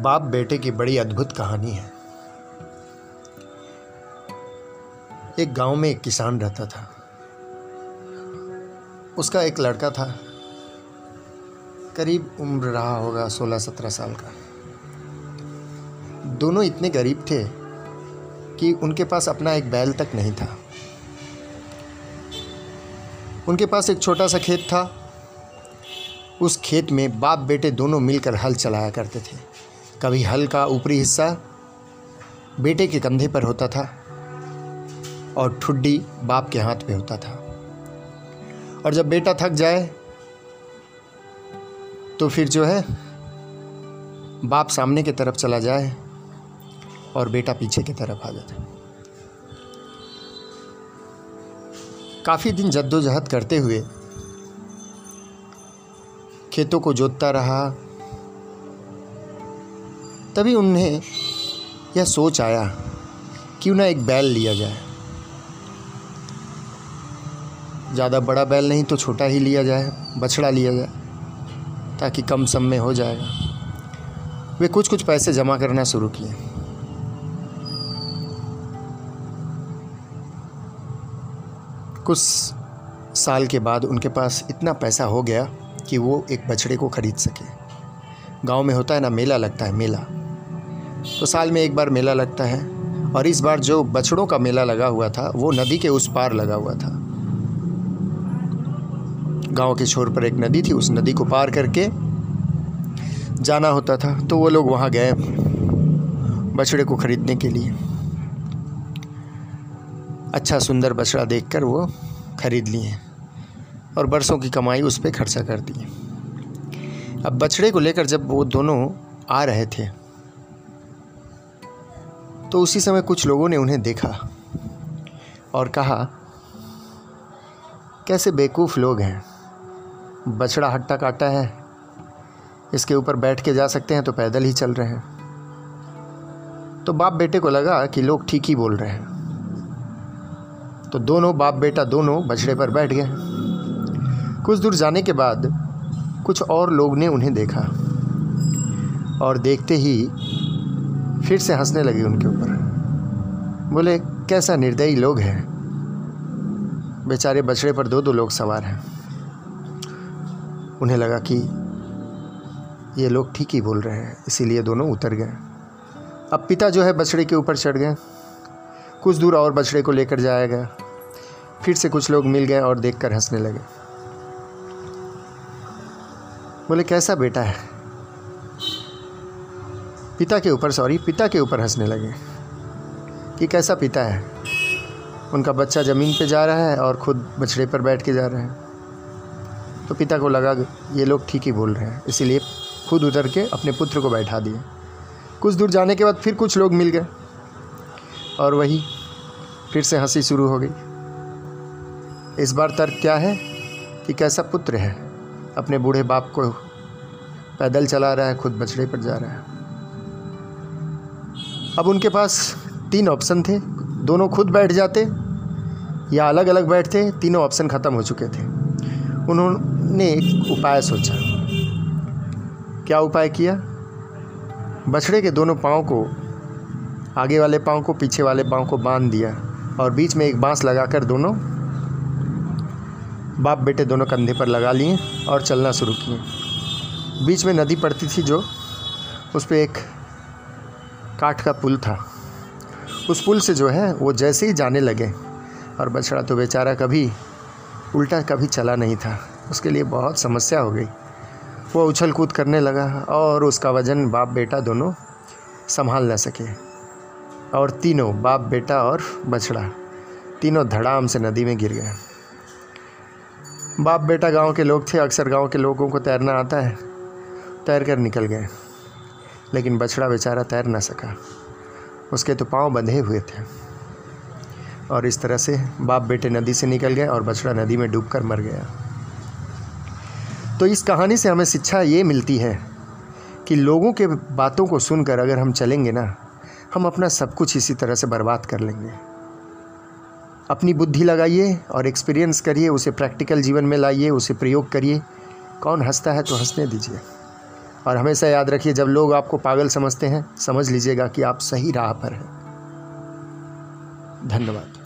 बाप बेटे की बड़ी अद्भुत कहानी है। एक गाँव में एक किसान रहता था। उसका एक लड़का था। करीब उम्र रहा होगा सोलह सत्रह साल का। दोनों इतने गरीब थे कि उनके पास अपना एक बैल तक नहीं था। उनके पास एक छोटा सा खेत था। उस खेत में बाप बेटे दोनों मिलकर हल चलाया करते थे। कभी हल का ऊपरी हिस्सा बेटे के कंधे पर होता था और ठुड्डी बाप के हाथ पे होता था। और जब बेटा थक जाए तो फिर जो है, बाप सामने की तरफ़ चला जाए और बेटा पीछे की तरफ़ आ जाता। काफ़ी दिन जद्दोजहद करते हुए खेतों को जोतता रहा तभी उन्हें यह सोच आया क्यों ना एक बैल लिया जाए। ज़्यादा बड़ा बैल नहीं तो छोटा ही लिया जाए, बछड़ा लिया जाए, ताकि कम सम में हो जाएगा वे कुछ कुछ पैसे जमा करना शुरू किए। कुछ साल के बाद उनके पास इतना पैसा हो गया कि वो एक बछड़े को ख़रीद सके। गाँव में होता है ना, मेला लगता है, मेला। तो साल में एक बार मेला लगता है और इस बार जो बछड़ों का मेला लगा हुआ था, वो नदी के उस पार लगा हुआ था। गाँव के छोर पर एक नदी थी, उस नदी को पार करके जाना होता था तो वो लोग वहाँ गए बछड़े को ख़रीदने के लिए। अच्छा सुंदर बछड़ा देखकर वो ख़रीद लिए और बरसों की कमाई उस पर खर्चा कर दी। अब बछड़े को लेकर जब वो दोनों आ रहे थे तो उसी समय कुछ लोगों ने उन्हें देखा और कहा, कैसे बेवकूफ़ लोग हैं? बछड़ा हट्टा काटा है। इसके ऊपर बैठ के जा सकते हैं तो पैदल ही चल रहे हैं। तो बाप बेटे को लगा कि लोग ठीक ही बोल रहे हैं। तो दोनों बाप बेटा दोनों बछड़े पर बैठ गए। कुछ दूर जाने के बाद कुछ और लोग ने उन्हें देखा और देखते ही फिर से हंसने लगे उनके ऊपर। बोले, कैसा निर्दयी लोग हैं। बेचारे बछड़े पर दो दो लोग सवार हैं। उन्हें लगा कि ये लोग ठीक ही बोल रहे हैं, इसीलिए दोनों उतर गए। अब पिता जो है बछड़े के ऊपर चढ़ गए। कुछ दूर और बछड़े को लेकर जाया गया। फिर से कुछ लोग मिल गए और देखकर हंसने लगे। बोले, कैसा बेटा है? पिता के ऊपर सॉरी पिता के ऊपर हंसने लगे कि कैसा पिता है? उनका बच्चा ज़मीन पे जा रहा है और ख़ुद बछड़े पर बैठ के जा रहे हैं। तो पिता को लगा, ये लोग ठीक ही बोल रहे हैं। इसीलिए खुद उतर के अपने पुत्र को बैठा दिए कुछ दूर जाने के बाद फिर कुछ लोग मिल गए और वही फिर से हँसी शुरू हो गई। इस बार तर्क क्या है कि कैसा पुत्र है? अपने बूढ़े बाप को पैदल चला रहा है, खुद बछड़े पर जा रहा है। अब उनके पास तीन ऑप्शन थे। दोनों खुद बैठ जाते या अलग अलग बैठते, तीनों ऑप्शन ख़त्म हो चुके थे। उन्होंने एक उपाय सोचा। क्या उपाय किया? बछड़े के दोनों पाँव को, आगे वाले पाँव को, पीछे वाले पाँव को बाँध दिया और बीच में एक बाँस लगाकर दोनों बाप बेटे दोनों कंधे पर लगा लिए और चलना शुरू किए। बीच में नदी पड़ती थी जो, उस पर एक काठ का पुल था। उस पुल से जो है, वो जैसे ही जाने लगे, और बछड़ा तो बेचारा कभी, उल्टा कभी चला नहीं था। उसके लिए बहुत समस्या हो गई। वो उछल कूद करने लगा, और उसका वज़न बाप बेटा दोनों संभाल न सके। और तीनों बाप बेटा और बछड़ा, तीनों धड़ाम से नदी में गिर गए। बाप बेटा गाँव के लोग थे, अक्सर गाँव के लोगों को तैरना आता है तैर कर निकल गए। लेकिन बछड़ा बेचारा तैर ना सका। उसके तो पाँव बंधे हुए थे। और इस तरह से बाप बेटे नदी से निकल गए और बछड़ा नदी में डूबकर मर गया। तो इस कहानी से हमें शिक्षा ये मिलती है कि लोगों के बातों को सुनकर अगर हम चलेंगे ना, हम अपना सब कुछ इसी तरह से बर्बाद कर लेंगे। अपनी बुद्धि लगाइए और एक्सपीरियंस करिए, उसे प्रैक्टिकल जीवन में लाइए, उसे प्रयोग करिए। कौन हंसता है तो हंसने दीजिए। और हमेशा याद रखिए, जब लोग आपको पागल समझते हैं, समझ लीजिएगा कि आप सही राह पर हैं। धन्यवाद।